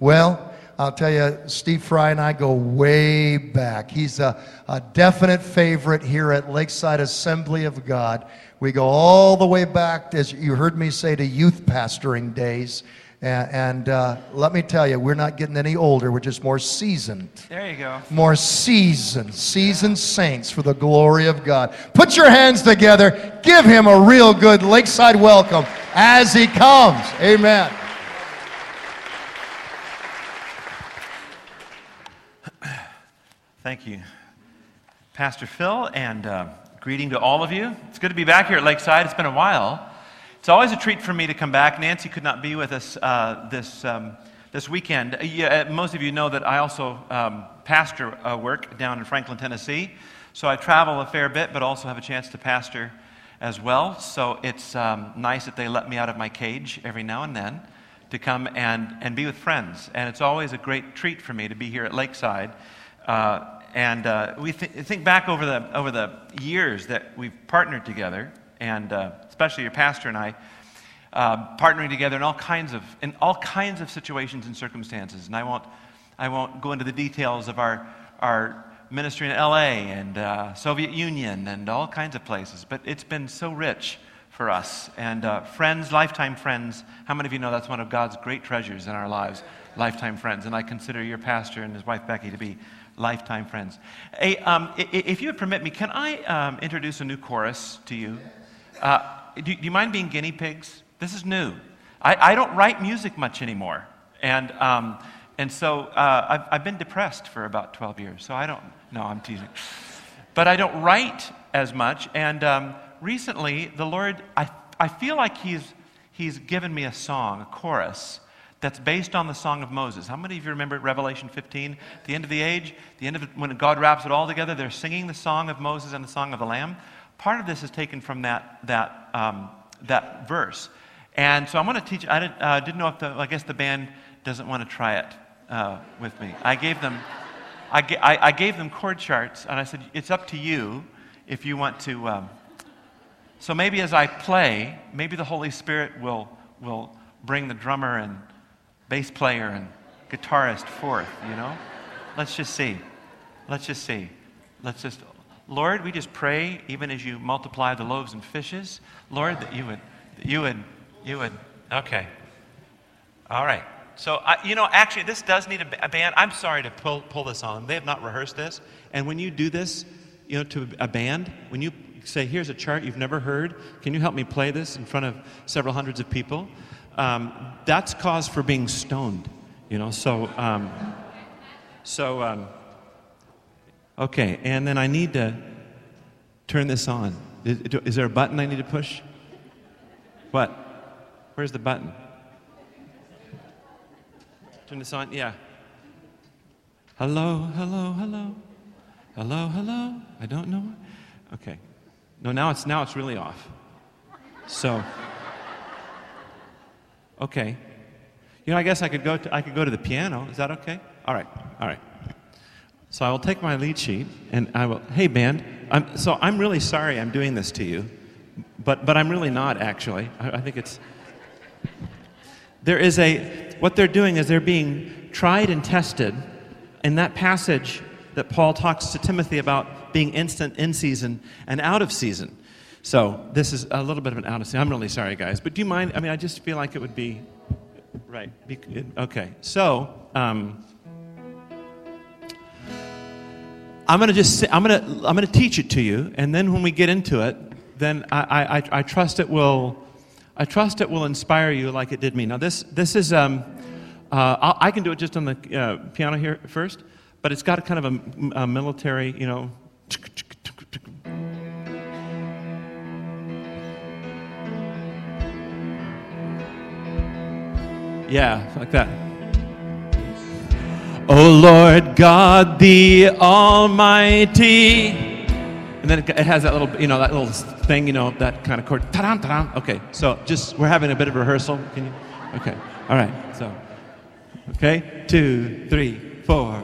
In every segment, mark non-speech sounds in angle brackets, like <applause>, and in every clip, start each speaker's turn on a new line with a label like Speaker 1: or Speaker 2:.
Speaker 1: Well, I'll tell you, Steve Fry and I go way back. He's a, a definite favorite here at Lakeside Assembly of God. We go all the way back, as you heard me say, to youth pastoring days. And, and uh, let me tell you, we're not getting any older. We're just more seasoned.
Speaker 2: There you go.
Speaker 1: More seasoned, seasoned saints for the glory of God. Put your hands together. Give him a real good lakeside welcome as he comes. Amen.
Speaker 2: Thank you, Pastor Phil, and uh, greeting to all of you. It's good to be back here at Lakeside. It's been a while. It's always a treat for me to come back. Nancy could not be with us uh, this, um, this weekend. Uh, yeah, uh, most of you know that I also um, pastor uh, work down in Franklin, Tennessee. So I travel a fair bit, but also have a chance to pastor as well. So it's um, nice that they let me out of my cage every now and then to come and, and be with friends. And it's always a great treat for me to be here at Lakeside. Uh, and uh, we th- think back over the, over the years that we've partnered together, and uh, especially your pastor and I, uh, partnering together in all kinds of in all kinds of situations and circumstances. And I won't I won't go into the details of our our ministry in L.A. and uh, Soviet Union and all kinds of places, but it's been so rich for us and uh, friends, lifetime friends. How many of you know that's one of God's great treasures in our lives? Lifetime friends, and I consider your pastor and his wife Becky to be lifetime friends. Hey, um, if you would permit me, can I um, introduce a new chorus to you? Uh, do, do, you mind being guinea pigs? This is new. I, I don't write music much anymore. And, um, and so uh, I've, I've been depressed for about 12 years. So I don't, no, I'm teasing. But I don't write as much. And um, recently, the Lord, I, I feel like he's, he's given me a song, a chorus that's based on the Song of Moses. How many of you remember Revelation 15? The end of the age, the end of it, when God wraps it all together, they're singing the Song of Moses and the Song of the Lamb. Part of this is taken from that, that, um, that verse. And so I'm going to teach, I did, uh, didn't know if the, I guess the band doesn't want to try it uh, with me. I gave them, I, I, I, gave them chord charts, and I said, it's up to you if you want to. Um, so maybe as I play, maybe the Holy Spirit will, will bring the drummer and bass player and guitarist forth, you know? Let's just see. Let's just see. Let's just, Lord, we just pray, even as you multiply the loaves and fishes, Lord, that you would, that you would, you would, okay. All right. So, I, you know, actually, this does need a, a, band. I'm sorry to pull, pull this on. them. They have not rehearsed this. And when you do this, you know, to a band, when you say, here's a chart you've never heard, can you help me play this in front of several hundreds of people? Um, that's cause for being stoned, you know. So, um, so um, okay, and then I need to turn this on. Is, is, there a button I need to push? What? Where's the button? Turn this on. Yeah. Hello, hello, hello, hello, hello. I don't know. Okay. No, now it's now it's really off. So. Okay. You know, I guess I could go to, I could go to the piano. Is that okay? All right. All right. So I will take my lead sheet and I will, hey, band, I'm, so I'm really sorry I'm doing this to you, but, but I'm really not, actually. I, I think it's. There is a, what they're doing is they're being tried and tested in that passage that Paul talks to Timothy about being instant in season and out of season. So this is a little bit of an out of I'm really sorry, guys. But do you mind? I mean, I just feel like it would be right. Be, okay. So um, I'm gonna just I'm gonna I'm gonna teach it to you, and then when we get into it, then I, I, I trust it will I trust it will inspire you like it did me. Now this this is um, uh, I can do it just on the uh, piano here first, but it's got a kind of a, a military, you know. Yeah, like that. Oh Lord God the Almighty. And then it has that little, you know, that little thing, you know, that kind of chord. Ta-dam, ta-dam. Okay, so just, we're having a bit of rehearsal. Can you? Okay, all right, so. Okay, two, three, four.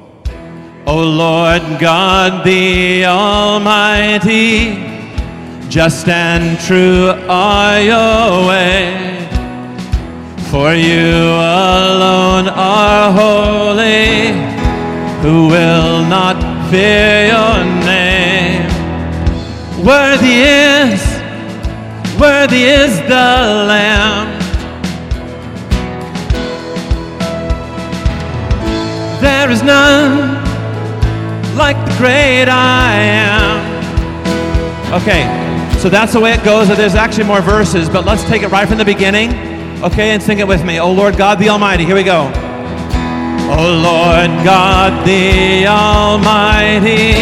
Speaker 2: O Lord God the Almighty, just and true are your ways. For you alone are holy, who will not fear your name. Worthy is, worthy is the Lamb. There is none like the great I am. Okay, so that's the way it goes. There's actually more verses, but let's take it right from the beginning. Okay, and sing it with me. Oh Lord God the Almighty. Here we go. Oh Lord God the Almighty,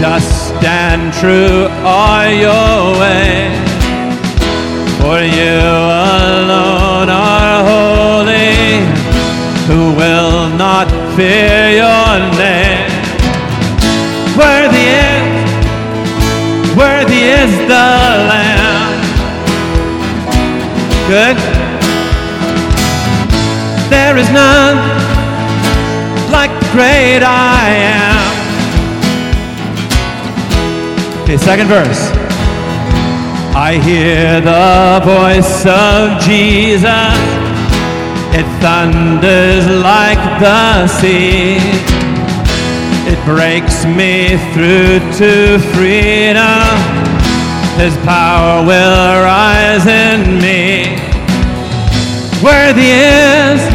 Speaker 2: just and true are your ways. For you alone are holy, who will not fear your name. Worthy is, worthy is the Lamb. Good. There is none like the great I am. Okay, second verse. I hear the voice of Jesus. It thunders like the sea. It breaks me through to freedom. His power will rise in me. Worthy is,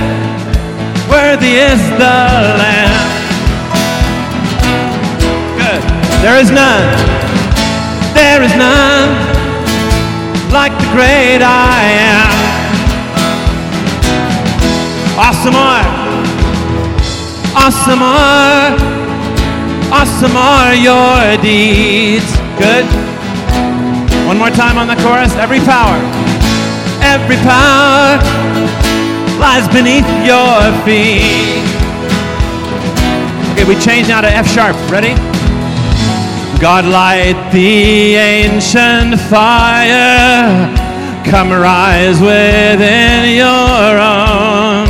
Speaker 2: worthy is the Lamb. Good. There is none, there is none like the great I am. Awesome are, awesome are, awesome are your deeds. Good. One more time on the chorus. Every power, every power lies beneath your feet. Okay, we change now to F sharp. Ready? God, light the ancient fire. Come rise within your own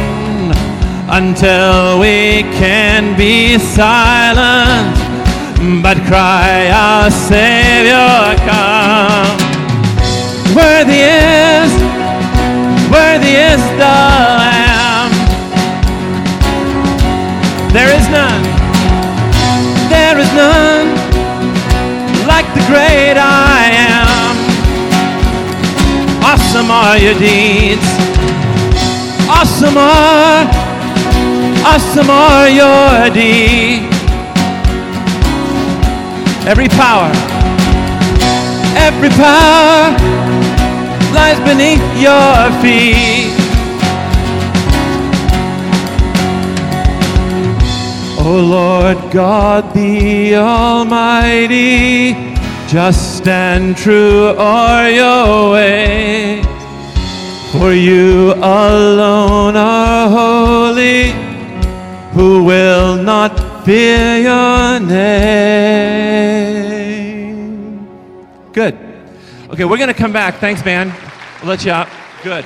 Speaker 2: until we can be silent, but cry, Our Savior, come. Worthy is, worthy is the great I am. Awesome are your deeds. Awesome are, awesome are your deeds. Every power, every power lies beneath your feet. O Lord God the Almighty, just and true are your ways. For you alone are holy, who will not fear your name. Good. Okay, we're going to come back. Thanks, man. We'll let you out. Good.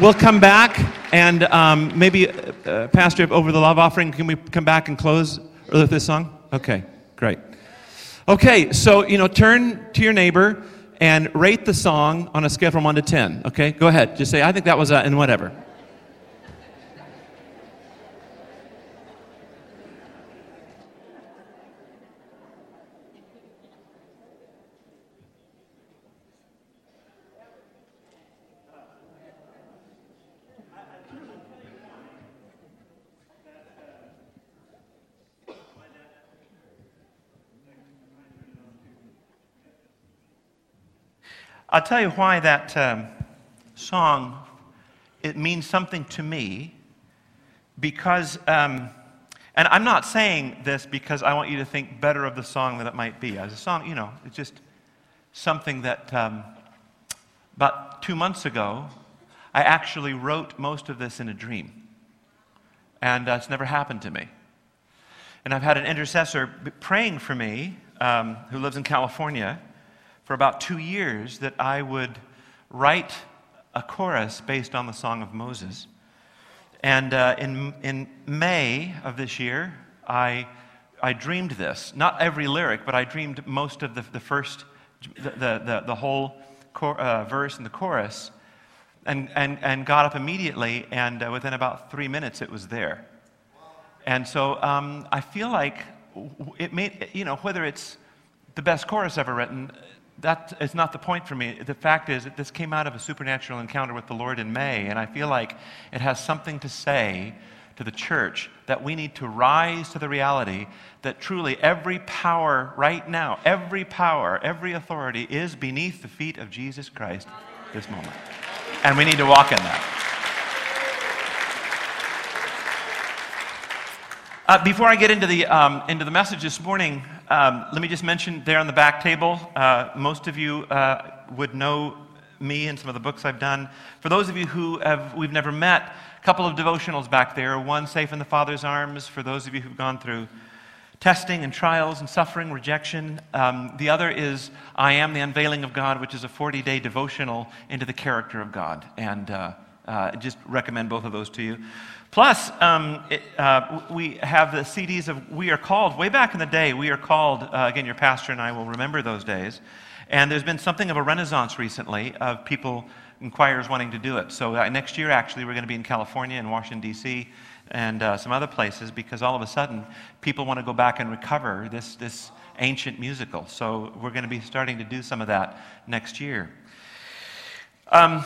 Speaker 2: We'll come back and um, maybe, uh, uh, Pastor, over the love offering, can we come back and close with this song? Okay, great. Okay, so, you know, turn to your neighbor and rate the song on a scale from 1 to 10. Okay, go ahead. Just say, I think that was a, and whatever. I'll tell you why that um, song it means something to me because um, and i'm not saying this because i want you to think better of the song than it might be. As a song you know it's just something that um, about two months ago i actually wrote most of this in a dream. And uh, it's never happened to me. And i've had an intercessor praying for me um, who lives in california for about two years that I would write a chorus based on the Song of Moses. And uh, in, in May of this year, I, I dreamed this. Not every lyric, but I dreamed most of the, the first, the, the, the whole cor- uh, verse and the chorus. and, and, and got up immediately, and uh, within about three minutes, it was there. And so um, I feel like it made, you know, whether it's the best chorus ever written, that is not the point for me. The fact is that this came out of a supernatural encounter with the Lord in May, and I feel like it has something to say to the church that we need to rise to the reality that truly every power right now, every power, every authority is beneath the feet of Jesus Christ this moment. And we need to walk in that. Uh, before I get into the, um, into the message this morning, um, let me just mention there on the back table, uh, most of you uh, would know me and some of the books I've done. For those of you who have, we've never met, a couple of devotionals back there. One, Safe in the Father's Arms, for those of you who've gone through testing and trials and suffering, rejection. Um, the other is I Am the Unveiling of God, which is a 40 day devotional into the character of God. And uh, uh, just recommend both of those to you. Plus, um, it, uh, we have the CDs of We Are Called. Way back in the day, We Are Called, uh, again, your pastor and I will remember those days. And there's been something of a renaissance recently of people, inquirers wanting to do it. So uh, next year, actually, we're going to be in California and Washington, D.C., and uh, some other places because all of a sudden people want to go back and recover this, this ancient musical. So we're going to be starting to do some of that next year. Um,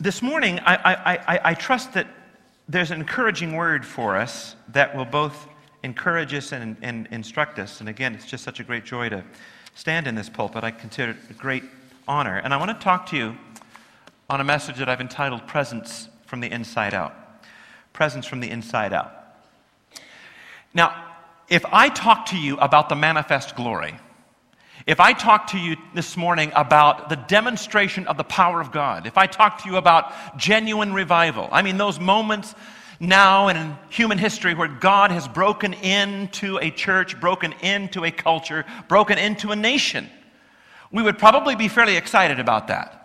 Speaker 2: this morning, I, I, I, I trust that there's an encouraging word for us that will both encourage us and, and, instruct us. And again, it's just such a great joy to stand in this pulpit. I consider it a great honor. And I want to talk to you on a message that I've entitled Presence from the Inside Out. Presence from the Inside Out. Now, if I talk to you about the manifest glory, if I talk to you this morning about the demonstration of the power of God, if I talk to you about genuine revival, I mean those moments now in human history where God has broken into a church, broken into a culture, broken into a nation, we would probably be fairly excited about that.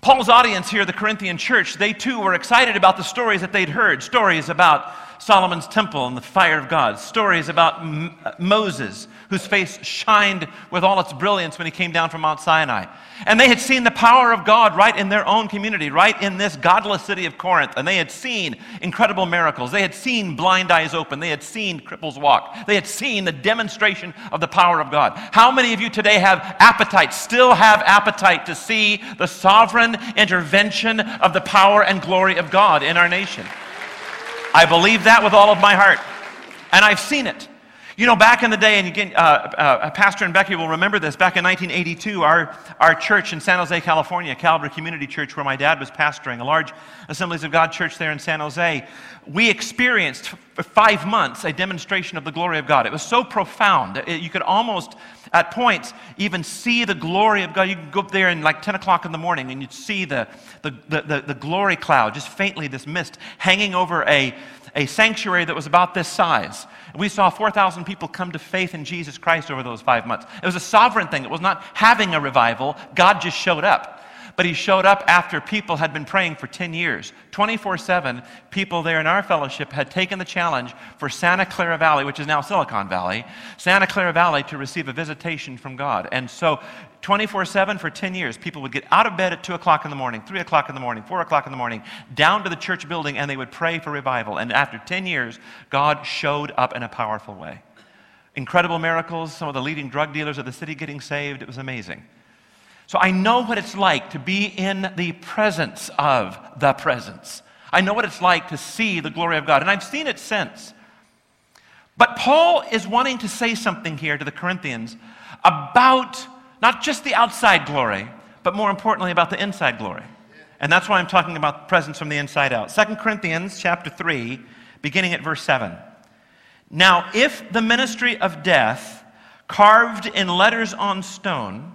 Speaker 2: Paul's audience here, the Corinthian church, they too were excited about the stories that they'd heard stories about Solomon's temple and the fire of God, stories about M- uh, Moses whose face shined with all its brilliance when he came down from Mount Sinai. And they had seen the power of God right in their own community, right in this godless city of Corinth. And they had seen incredible miracles. They had seen blind eyes open. They had seen cripples walk. They had seen the demonstration of the power of God. How many of you today have appetite, still have appetite to see the sovereign intervention of the power and glory of God in our nation? I believe that with all of my heart. And I've seen it. You know, back in the day, and again, uh, uh, Pastor and Becky will remember this, back in 1982, our, our church in San Jose, California, Calvary Community Church, where my dad was pastoring, a large Assemblies of God church there in San Jose, we experienced for five months a demonstration of the glory of God. It was so profound. It, you could almost, at points, even see the glory of God. You could go up there in like 10 o'clock in the morning and you'd see the, the, the, the, the glory cloud, just faintly, this mist hanging over a, a sanctuary that was about this size. We saw 4,000 people come to faith in Jesus Christ over those five months. It was a sovereign thing. It was not having a revival. God just showed up. But he showed up after people had been praying for 10 years. 24 7, people there in our fellowship had taken the challenge for Santa Clara Valley, which is now Silicon Valley, Santa Clara Valley to receive a visitation from God. And so 24 7 for 10 years, people would get out of bed at 2 o'clock in the morning, 3 o'clock in the morning, 4 o'clock in the morning, down to the church building, and they would pray for revival. And after 10 years, God showed up in a powerful way. Incredible miracles, some of the leading drug dealers of the city getting saved. It was amazing. So I know what it's like to be in the presence of the presence. I know what it's like to see the glory of God, and I've seen it since. But Paul is wanting to say something here to the Corinthians about not just the outside glory, but more importantly about the inside glory. And that's why I'm talking about presence from the inside out. 2 Corinthians chapter 3, beginning at verse 7. Now, if the ministry of death, carved in letters on stone,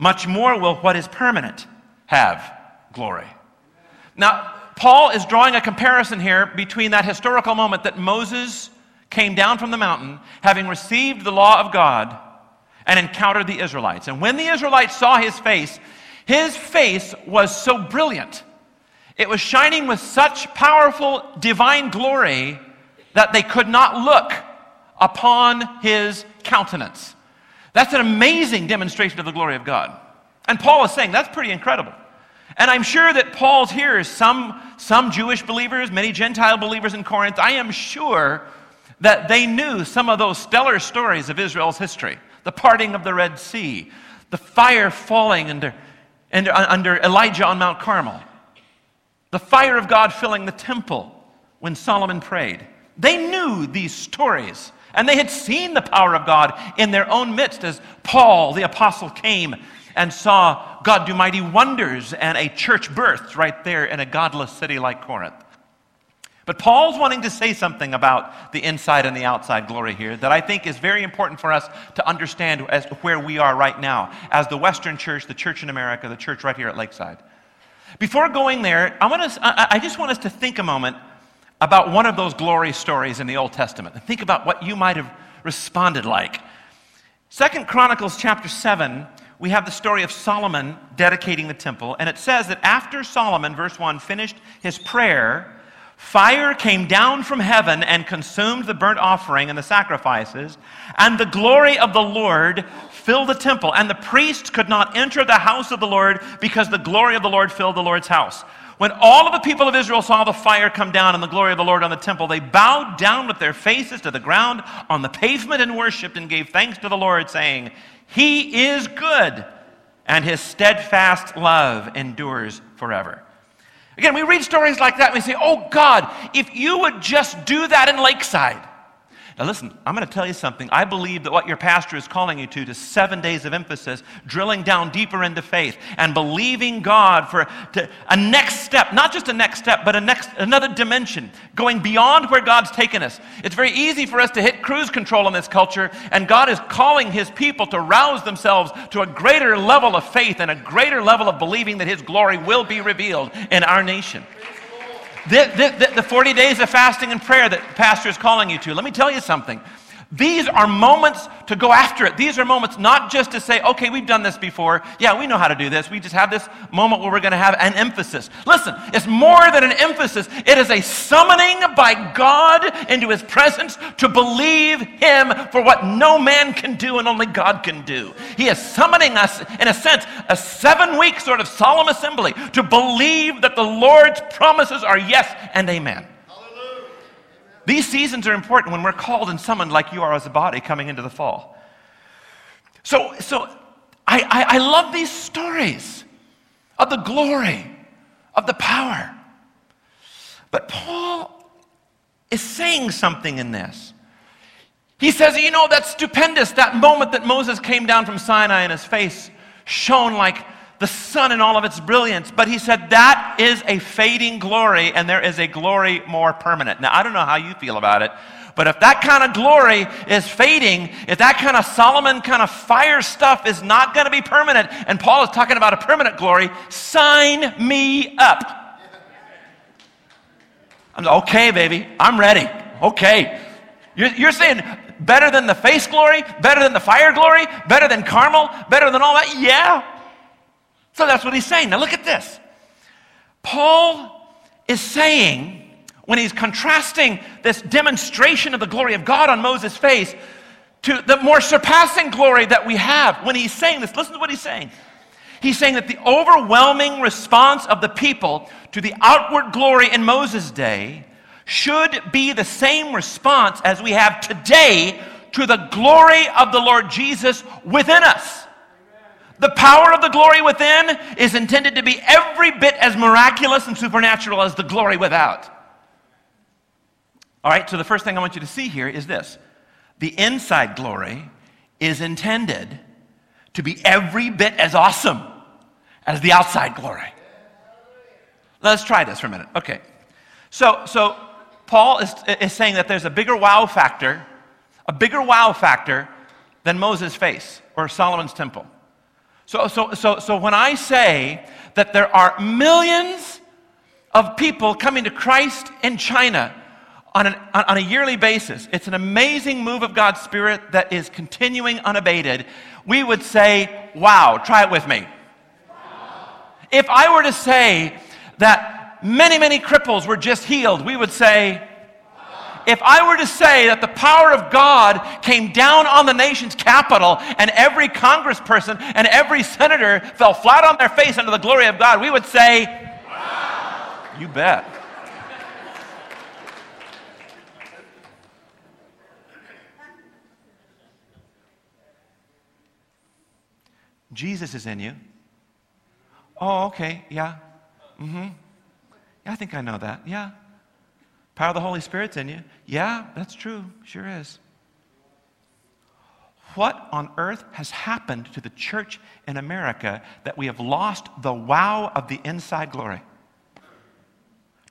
Speaker 2: much more will what is permanent have glory. Now, Paul is drawing a comparison here between that historical moment that Moses came down from the mountain, having received the law of God, and encountered the Israelites. And when the Israelites saw his face, his face was so brilliant. It was shining with such powerful divine glory that they could not look upon his countenance. That's an amazing demonstration of the glory of God. And Paul is saying that's pretty incredible. And I'm sure that Paul's hearers, some, some Jewish believers, many Gentile believers in Corinth, I am sure that they knew some of those stellar stories of Israel's history the parting of the Red Sea, the fire falling under, under, uh, under Elijah on Mount Carmel, the fire of God filling the temple when Solomon prayed. They knew these stories, and they had seen the power of God in their own midst as Paul, the apostle, came and saw God do mighty wonders and a church birthed right there in a godless city like Corinth. But Paul's wanting to say something about the inside and the outside glory here that I think is very important for us to understand as to where we are right now as the Western church, the church in America, the church right here at Lakeside. Before going there, I, want to, I just want us to think a moment about one of those glory stories in the Old Testament and think about what you might have responded like. Second Chronicles chapter 7, we have the story of Solomon dedicating the temple, and it says that after Solomon, verse 1, finished his prayer, Fire came down from heaven and consumed the burnt offering and the sacrifices, and the glory of the Lord filled the temple. And the priests could not enter the house of the Lord because the glory of the Lord filled the Lord's house. When all of the people of Israel saw the fire come down and the glory of the Lord on the temple, they bowed down with their faces to the ground on the pavement and worshiped and gave thanks to the Lord, saying, He is good, and his steadfast love endures forever. Again, we read stories like that and we say, oh God, if you would just do that in Lakeside. Now, listen, I'm going to tell you something. I believe that what your pastor is calling you to, to seven days of emphasis, drilling down deeper into faith and believing God for to, a next step, not just a next step, but a next, another dimension, going beyond where God's taken us. It's very easy for us to hit cruise control in this culture, and God is calling His people to rouse themselves to a greater level of faith and a greater level of believing that His glory will be revealed in our nation. The, the, the 40 days of fasting and prayer that Pastor is calling you to, let me tell you something. These are moments to go after it. These are moments not just to say, okay, we've done this before. Yeah, we know how to do this. We just have this moment where we're going to have an emphasis. Listen, it's more than an emphasis, it is a summoning by God into his presence to believe him for what no man can do and only God can do. He is summoning us, in a sense, a seven week sort of solemn assembly to believe that the Lord's promises are yes and amen. These seasons are important when we're called and summoned like you are as a body coming into the fall. So, so I, I, I love these stories of the glory, of the power. But Paul is saying something in this. He says, You know, that's stupendous, that moment that Moses came down from Sinai and his face shone like the sun in all of its brilliance. But he said that is a fading glory, and there is a glory more permanent. Now, I don't know how you feel about it, but if that kind of glory is fading, if that kind of Solomon kind of fire stuff is not going to be permanent, and Paul is talking about a permanent glory, sign me up. I'm okay, baby. I'm ready. Okay. You're, you're saying better than the face glory, better than the fire glory, better than Carmel, better than all that? Yeah. So that's what he's saying. Now look at this. Paul is saying, when he's contrasting this demonstration of the glory of God on Moses' face to the more surpassing glory that we have, when he's saying this, listen to what he's saying. He's saying that the overwhelming response of the people to the outward glory in Moses' day should be the same response as we have today to the glory of the Lord Jesus within us. The power of the glory within is intended to be every bit as miraculous and supernatural as the glory without. All right, so the first thing I want you to see here is this the inside glory is intended to be every bit as awesome as the outside glory. Let's try this for a minute. Okay. So, so Paul is, is saying that there's a bigger wow factor, a bigger wow factor than Moses' face or Solomon's temple. So, so, so, so when I say that there are millions of people coming to Christ in China on, an, on a yearly basis. It's an amazing move of God's Spirit that is continuing unabated. We would say, wow, try it with me. If I were to say that many, many cripples were just healed, we would say, if I were to say that the power of God came down on the nation's capital and every congressperson and every senator fell flat on their face under the glory of God, we would say, wow. You bet. Jesus is in you. Oh, okay, yeah. Mm-hmm. Yeah, I think I know that. Yeah. Power of the Holy Spirit's in you. Yeah, that's true. Sure is. What on earth has happened to the church in America that we have lost the wow of the inside glory?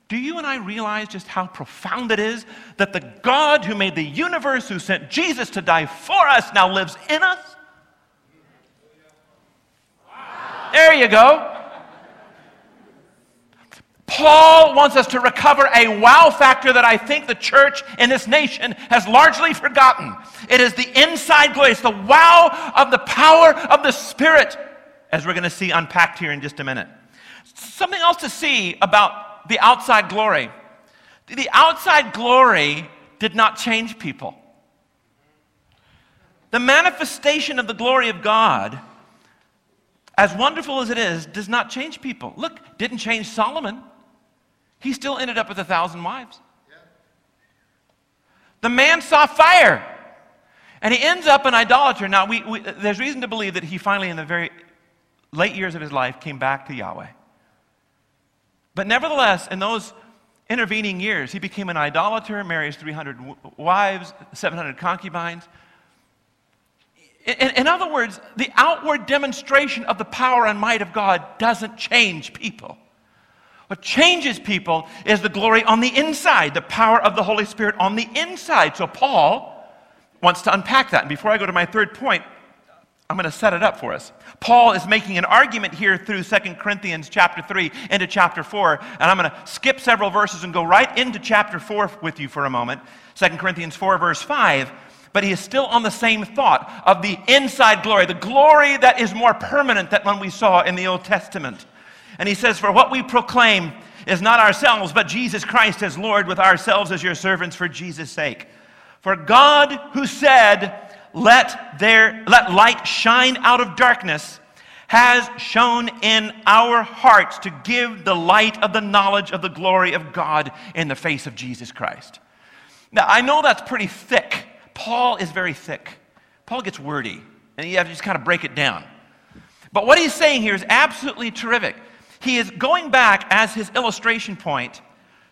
Speaker 2: Do you and I realize just how profound it is that the God who made the universe, who sent Jesus to die for us, now lives in us? There you go. Paul wants us to recover a wow factor that I think the church in this nation has largely forgotten. It is the inside glory, it's the wow of the power of the Spirit, as we're going to see unpacked here in just a minute. Something else to see about the outside glory. The outside glory did not change people. The manifestation of the glory of God, as wonderful as it is, does not change people. Look, didn't change Solomon. He still ended up with a thousand wives. The man saw fire, and he ends up an idolater. Now, we, we, there's reason to believe that he finally, in the very late years of his life, came back to Yahweh. But nevertheless, in those intervening years, he became an idolater, marries 300 wives, 700 concubines. In, in, other words, the outward demonstration of the power and might of God doesn't change people. What changes people is the glory on the inside, the power of the Holy Spirit on the inside. So Paul wants to unpack that. And before I go to my third point, I'm going to set it up for us. Paul is making an argument here through 2 Corinthians chapter 3 into chapter 4, and I'm going to skip several verses and go right into chapter 4 with you for a moment. 2 Corinthians 4 verse 5. But he is still on the same thought of the inside glory, the glory that is more permanent than when we saw in the Old Testament. And he says, For what we proclaim is not ourselves, but Jesus Christ as Lord, with ourselves as your servants for Jesus' sake. For God, who said, let, let light shine out of darkness, has shone in our hearts to give the light of the knowledge of the glory of God in the face of Jesus Christ. Now, I know that's pretty thick. Paul is very thick. Paul gets wordy, and you have to just kind of break it down. But what he's saying here is absolutely terrific. He is going back as his illustration point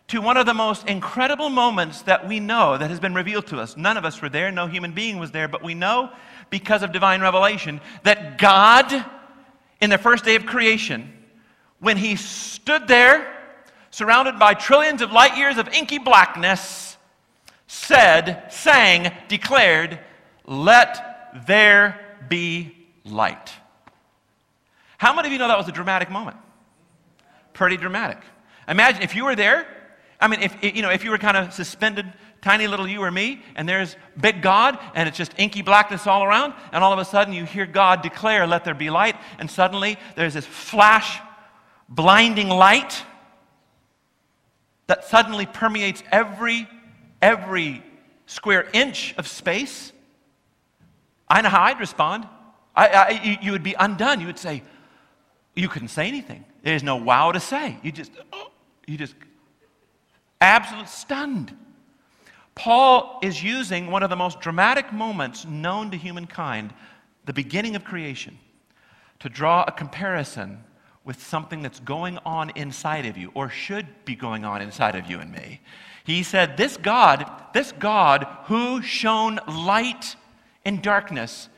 Speaker 2: to one of the most incredible moments that we know that has been revealed to us. None of us were there, no human being was there, but we know because of divine revelation that God, in the first day of creation, when he stood there, surrounded by trillions of light years of inky blackness, said, sang, declared, Let there be light. How many of you know that was a dramatic moment? Pretty dramatic. Imagine if you were there. I mean, if, you know, if you were kind of suspended, tiny little you or me, and there's big God, and it's just inky blackness all around, and all of a sudden you hear God declare, Let there be light, and suddenly there's this flash, blinding light that suddenly permeates every, every square inch of space. I know how I'd respond. I, I, you, you would be undone. You would say, You couldn't say anything. There's no wow to say. You just, oh, you just, absolute stunned. Paul is using one of the most dramatic moments known to humankind, the beginning of creation, to draw a comparison with something that's going on inside of you, or should be going on inside of you and me. He said, This God, this God who shone light in darkness,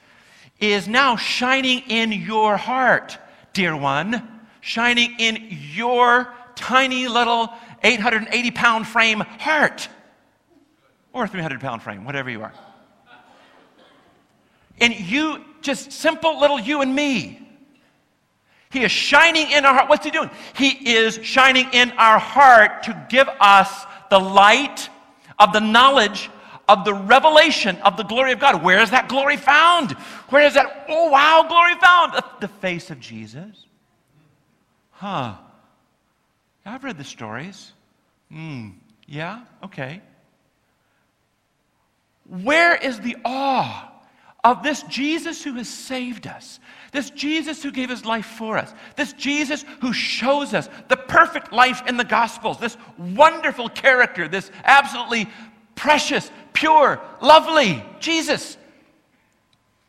Speaker 2: is now shining in your heart, dear one shining in your tiny little 880 pound frame heart or 300 pound frame, whatever you are. And you, just simple little you and me. He is shining in our heart. What's He doing? He is shining in our heart to give us the light of the knowledge of the revelation of the glory of God. Where is that glory found? Where is that, oh wow, glory found? The, face of Jesus. Huh. I've read the stories. Hmm. Yeah? Okay. Where is the awe of this Jesus who has saved us? This Jesus who gave his life for us. This Jesus who shows us the perfect life in the Gospels. This wonderful character, this absolutely precious, pure, lovely Jesus.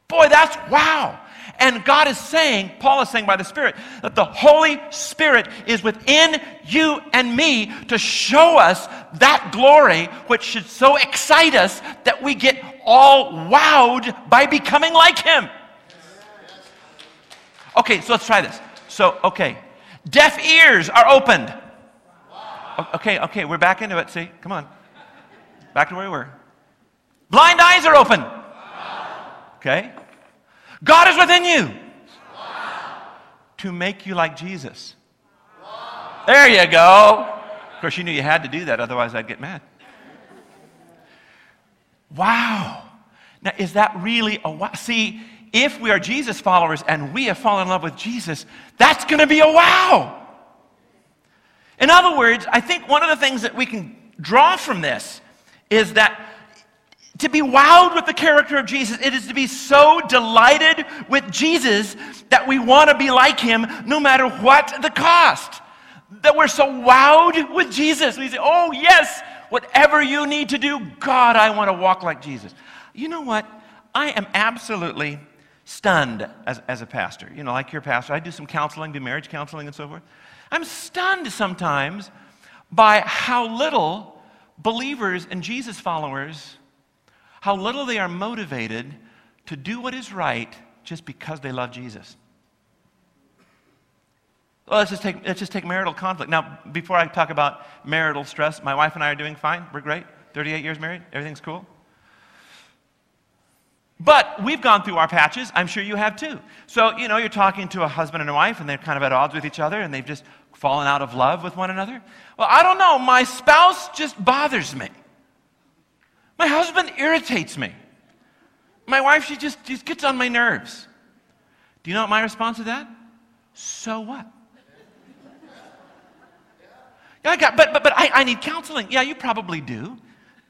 Speaker 2: Boy, that's wow. And God is saying, Paul is saying by the Spirit, that the Holy Spirit is within you and me to show us that glory, which should so excite us that we get all wowed by becoming like Him. Okay, so let's try this. So, okay, deaf ears are opened. Okay, okay, we're back into it. See, come on. Back to where we were. Blind eyes are open. Okay, God is within you to make you like Jesus. There you go. Of course, you knew you had to do that, otherwise, I'd get mad. Wow. Now, is that really a wow? See, if we are Jesus followers and we have fallen in love with Jesus, that's going to be a wow. In other words, I think one of the things that we can draw from this is that to be wowed with the character of Jesus, it is to be so delighted with Jesus that we want to be like him no matter what the cost. That we're so wowed with Jesus. We say, oh, yes, whatever you need to do, God, I want to walk like Jesus. You know what? I am absolutely stunned as, as a pastor. You know, like your pastor, I do some counseling, do marriage counseling and so forth. I'm stunned sometimes by how little believers and Jesus followers how little they are motivated to do what is right just because they love Jesus. Well, let's just take, let's just take marital conflict. Now, before I talk about marital stress, my wife and I are doing fine. We're great. 38 years married. Everything's cool. But we've gone through our patches. I'm sure you have too. So, you know, you're talking to a husband and a wife, and they're kind of at odds with each other, and they've just fallen out of love with one another. Well, I don't know. My spouse just bothers me. My husband irritates me. My wife, she just, just gets on my nerves. Do you know what my response to that? So what? Yeah, I got, but, but, but I, I need counseling. Yeah, you probably do.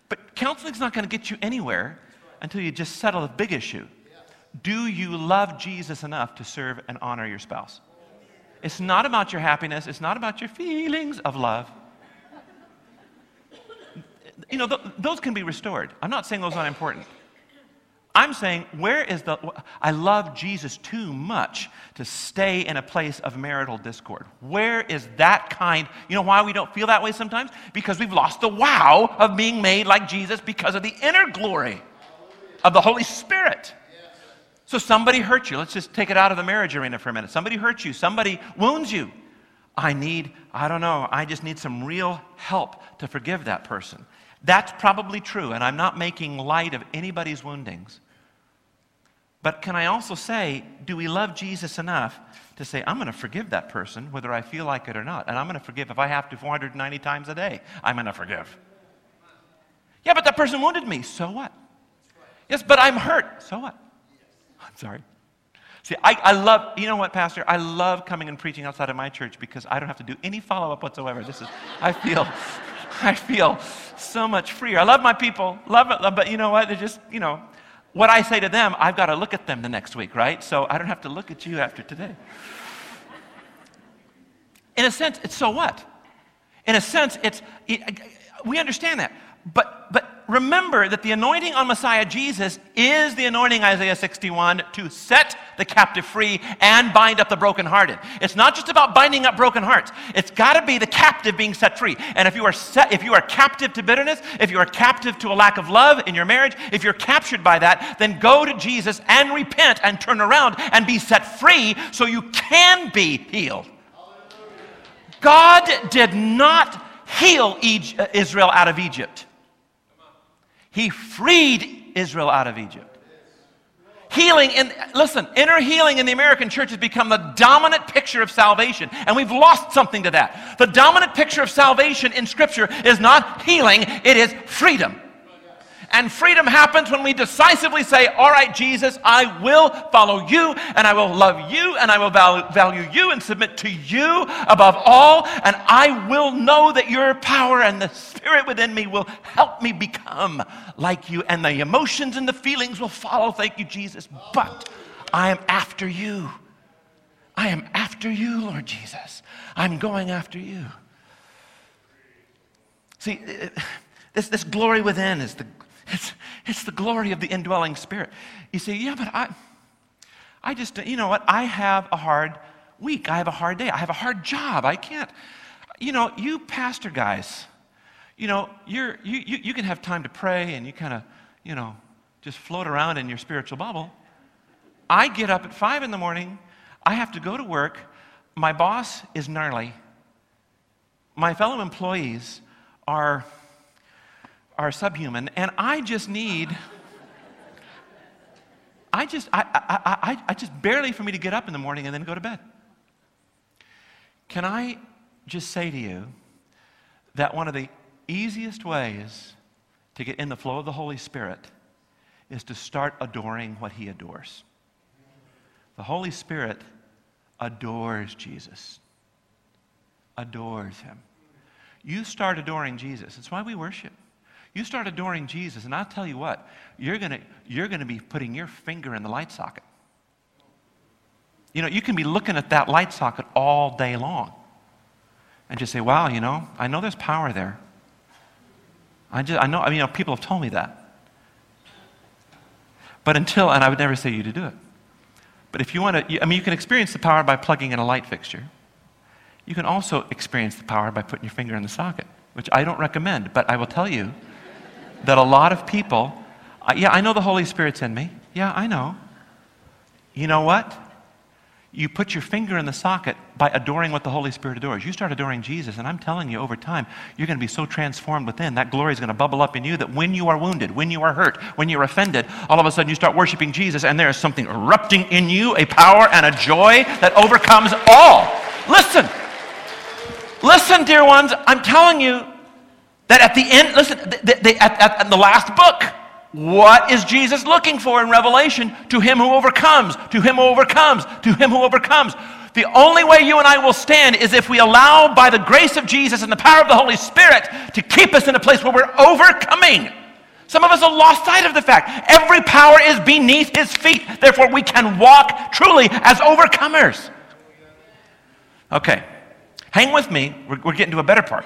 Speaker 2: But counseling's not going to get you anywhere until you just settle the big issue. Do you love Jesus enough to serve and honor your spouse? It's not about your happiness, it's not about your feelings of love you know, th- those can be restored. I'm not saying those aren't important. I'm saying, where is the. I love Jesus too much to stay in a place of marital discord. Where is that kind? You know why we don't feel that way sometimes? Because we've lost the wow of being made like Jesus because of the inner glory of the Holy Spirit. So somebody hurt you. Let's just take it out of the marriage arena for a minute. Somebody hurt you. Somebody wounds you. I need, I don't know, I just need some real help to forgive that person. That's probably true, and I'm not making light of anybody's woundings. But can I also say, do we love Jesus enough to say, I'm going to forgive that person, whether I feel like it or not? And I'm going to forgive if I have to 490 times a day. I'm going to forgive. Yeah, but that person wounded me. So what? Yes, but I'm hurt. So what? I'm sorry. See, I, I love, you know what, Pastor? I love coming and preaching outside of my church because I don't have to do any follow up whatsoever. This is, I feel, <laughs> I feel so much freer. I love my people, love it, but you know what? They're just, you know, what I say to them, I've got to look at them the next week, right? So I don't have to look at you after today. In a sense, it's so what? In a sense, it's, it, we understand that. But, but remember that the anointing on Messiah Jesus is the anointing, Isaiah 61, to set the captive free and bind up the brokenhearted. It's not just about binding up broken hearts. It's got to be the captive being set free. And if you are set, if you are captive to bitterness, if you are captive to a lack of love in your marriage, if you're captured by that, then go to Jesus and repent and turn around and be set free so you can be healed. God did not heal uh, Israel out of Egypt. He freed Israel out of Egypt. healing in, listen, inner healing in the American church has become the dominant picture of salvation. And we've lost something to that. The dominant picture of salvation in Scripture is not healing, it is freedom. And freedom happens when we decisively say, All right, Jesus, I will follow you, and I will love you, and I will value you and submit to you above all, and I will know that your power and the Spirit within me will help me become like you, and the emotions and the feelings will follow. Thank you, Jesus. But I am after you. I am after you, Lord Jesus. I'm going after you. See, uh, this, this glory within is the it's, it's the glory of the indwelling spirit. You say, yeah, but I, I just, you know what? I have a hard week. I have a hard day. I have a hard job. I can't. You know, you pastor guys, you know, you're, you, you, you can have time to pray and you kind of, you know, just float around in your spiritual bubble. I get up at five in the morning. I have to go to work. My boss is gnarly. My fellow employees are are subhuman, and I just need. I just, I, I, I, I just barely for me to get up in the morning and then go to bed. Can I just say to you that one of the easiest ways to get in the flow of the Holy Spirit is to start adoring what He adores? The Holy Spirit adores Jesus, adores Him. You start adoring Jesus. It's why we worship. You start adoring Jesus, and I'll tell you what, you're going you're to be putting your finger in the light socket. You know, you can be looking at that light socket all day long and just say, wow, you know, I know there's power there. I, just, I know, I mean, you know, people have told me that. But until, and I would never say you to do it. But if you want to, I mean, you can experience the power by plugging in a light fixture. You can also experience the power by putting your finger in the socket, which I don't recommend, but I will tell you that a lot of people, uh, yeah, I know the Holy Spirit's in me. Yeah, I know. You know what? You put your finger in the socket by adoring what the Holy Spirit adores. You start adoring Jesus, and I'm telling you, over time, you're going to be so transformed within. That glory is going to bubble up in you that when you are wounded, when you are hurt, when you're offended, all of a sudden you start worshiping Jesus, and there is something erupting in you a power and a joy that overcomes all. Listen. Listen, dear ones, I'm telling you, that at the end, listen, the, the, at, at the last book, what is Jesus looking for in Revelation? To him who overcomes, to him who overcomes, to him who overcomes. The only way you and I will stand is if we allow, by the grace of Jesus and the power of the Holy Spirit, to keep us in a place where we're overcoming. Some of us have lost sight of the fact. Every power is beneath his feet. Therefore, we can walk truly as overcomers. Okay, hang with me. We're, we're getting to a better part.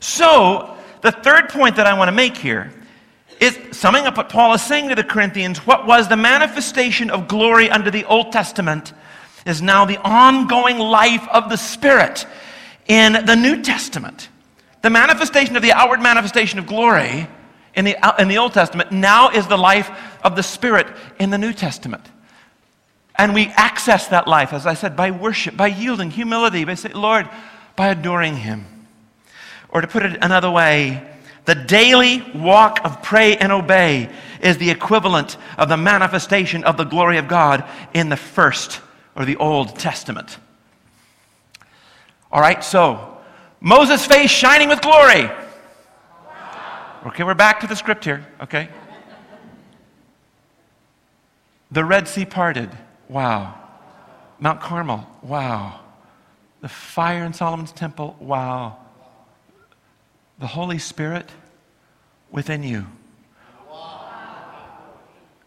Speaker 2: So, the third point that I want to make here is summing up what Paul is saying to the Corinthians what was the manifestation of glory under the Old Testament is now the ongoing life of the Spirit in the New Testament. The manifestation of the outward manifestation of glory in the, in the Old Testament now is the life of the Spirit in the New Testament. And we access that life, as I said, by worship, by yielding, humility, by saying, Lord, by adoring Him. Or to put it another way, the daily walk of pray and obey is the equivalent of the manifestation of the glory of God in the first or the Old Testament. All right, so Moses' face shining with glory. Okay, we're back to the script here, okay? The Red Sea parted. Wow. Mount Carmel. Wow. The fire in Solomon's temple. Wow the Holy Spirit within you.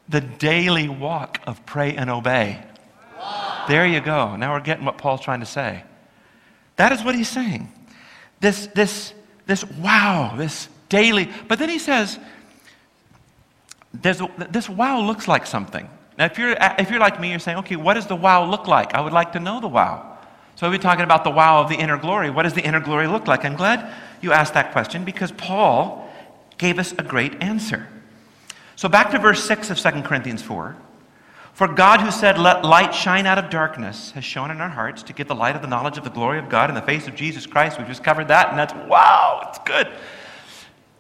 Speaker 2: The daily walk of pray and obey. There you go. Now we're getting what Paul's trying to say. That is what he's saying. This, this, this wow, this daily. But then he says, this wow looks like something. Now, if you're, if you're like me, you're saying, okay, what does the wow look like? I would like to know the wow. So we'll be talking about the wow of the inner glory. What does the inner glory look like? I'm glad you asked that question because Paul gave us a great answer. So back to verse 6 of 2 Corinthians 4. For God, who said, Let light shine out of darkness, has shone in our hearts to give the light of the knowledge of the glory of God in the face of Jesus Christ. We've just covered that, and that's wow, it's good.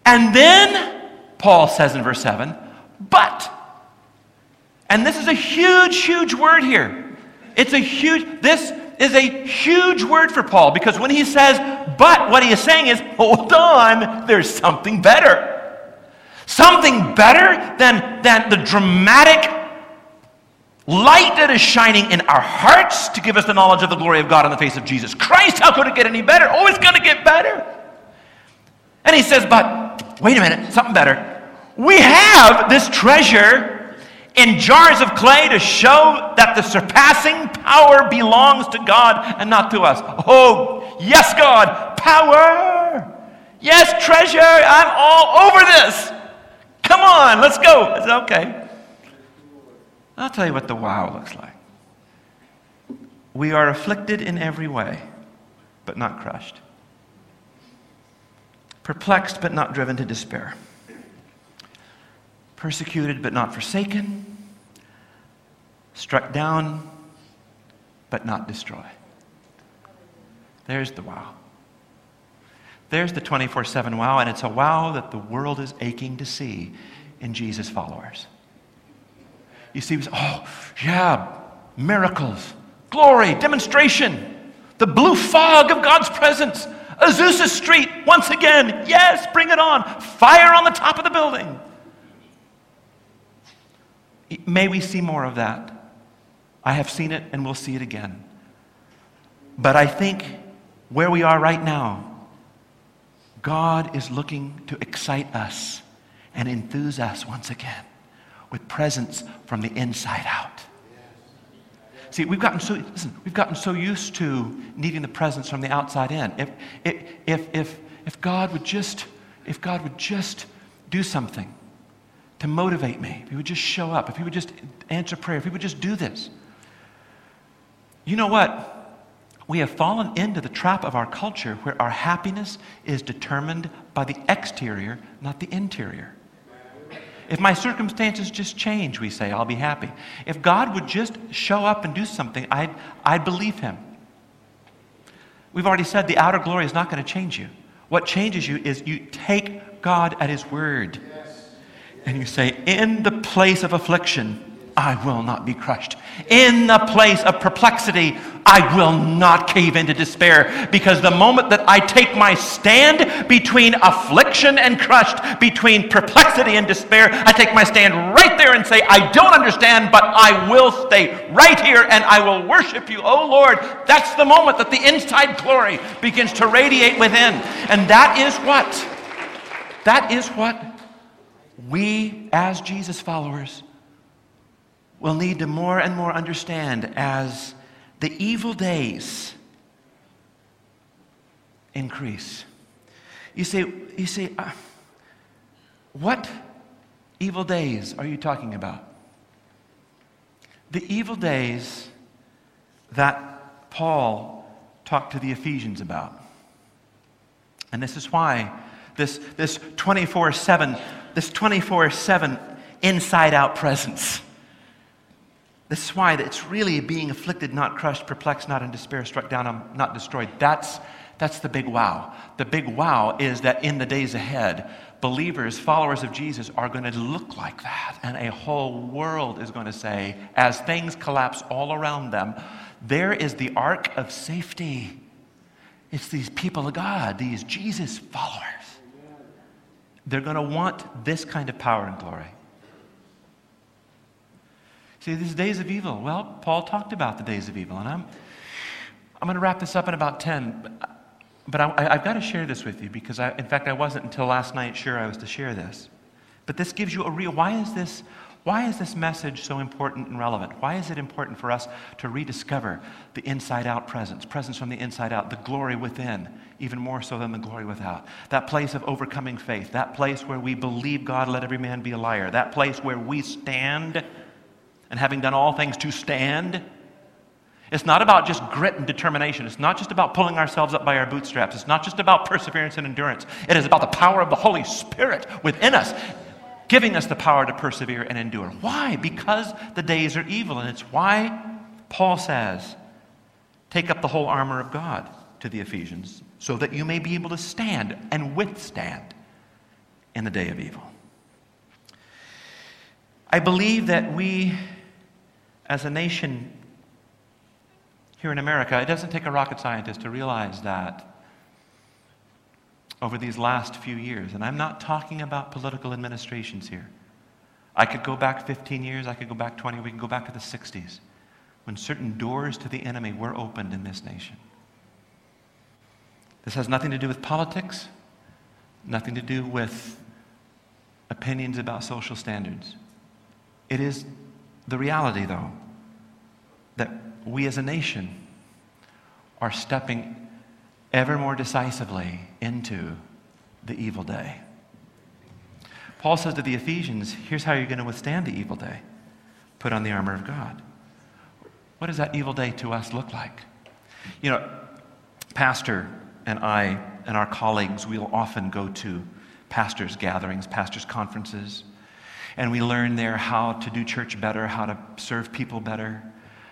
Speaker 2: And then Paul says in verse 7, But, And this is a huge, huge word here. It's a huge, this is a huge word for Paul because when he says, but what he is saying is, hold on, there's something better. Something better than, than the dramatic light that is shining in our hearts to give us the knowledge of the glory of God in the face of Jesus Christ. How could it get any better? Oh, it's going to get better. And he says, but wait a minute, something better. We have this treasure in jars of clay to show that the surpassing power belongs to God and not to us. Oh, yes, God, power. Yes, treasure. I'm all over this. Come on, let's go. It's okay. I'll tell you what the wow looks like. We are afflicted in every way, but not crushed. Perplexed, but not driven to despair persecuted but not forsaken, struck down but not destroyed. There's the wow. There's the 24 7 wow, and it's a wow that the world is aching to see in Jesus' followers. You see, oh, yeah, miracles, glory, demonstration, the blue fog of God's presence, Azusa Street, once again, yes, bring it on, fire on the top of the building. May we see more of that. I have seen it and we'll see it again. But I think where we are right now, God is looking to excite us and enthuse us once again with presence from the inside out. See, we've gotten so listen, we've gotten so used to needing the presence from the outside in. If if if if, if God would just if God would just do something to motivate me, if he would just show up, if he would just answer prayer, if he would just do this. You know what? We have fallen into the trap of our culture where our happiness is determined by the exterior, not the interior. If my circumstances just change, we say, I'll be happy. If God would just show up and do something, I'd, I'd believe him. We've already said the outer glory is not going to change you. What changes you is you take God at his word and you say, In the place of affliction, I will not be crushed. In the place of perplexity, I will not cave into despair. Because the moment that I take my stand between affliction and crushed, between perplexity and despair, I take my stand right there and say, I don't understand, but I will stay right here and I will worship you. Oh Lord, that's the moment that the inside glory begins to radiate within. And that is what? That is what we, as Jesus followers, will need to more and more understand as the evil days increase. You say, you say, uh, what evil days are you talking about? The evil days that Paul talked to the Ephesians about. And this is why this, this 24 7 this 24 7 inside out presence. This is why it's really being afflicted, not crushed, perplexed, not in despair, struck down, I'm not destroyed. That's, that's the big wow. The big wow is that in the days ahead, believers, followers of Jesus, are going to look like that. And a whole world is going to say, as things collapse all around them, there is the ark of safety. It's these people of God, these Jesus followers. They're going to want this kind of power and glory. See, these days of evil. Well, Paul talked about the days of evil, and I'm, I'm going to wrap this up in about 10. But I, have got to share this with you because, I, in fact, I wasn't until last night sure I was to share this. But this gives you a real why is this why is this message so important and relevant? Why is it important for us to rediscover the inside out presence, presence from the inside out, the glory within, even more so than the glory without? That place of overcoming faith, that place where we believe God, let every man be a liar, that place where we stand and having done all things to stand. It's not about just grit and determination. It's not just about pulling ourselves up by our bootstraps. It's not just about perseverance and endurance. It is about the power of the Holy Spirit within us giving us the power to persevere and endure. Why? Because the days are evil. And it's why Paul says, take up the whole armor of God to the Ephesians so that you may be able to stand and withstand in the day of evil. I believe that we as a nation here in America, it doesn't take a rocket scientist to realize that over these last few years, and I'm not talking about political administrations here. I could go back 15 years, I could go back 20, we can go back to the 60s, when certain doors to the enemy were opened in this nation. This has nothing to do with politics, nothing to do with opinions about social standards. It is the reality, though, that we as a nation are stepping ever more decisively into the evil day. Paul says to the Ephesians, here's how you're going to withstand the evil day put on the armor of God. What does that evil day to us look like? You know, Pastor and I and our colleagues, we'll often go to pastors' gatherings, pastors' conferences, and we learn there how to do church better, how to serve people better,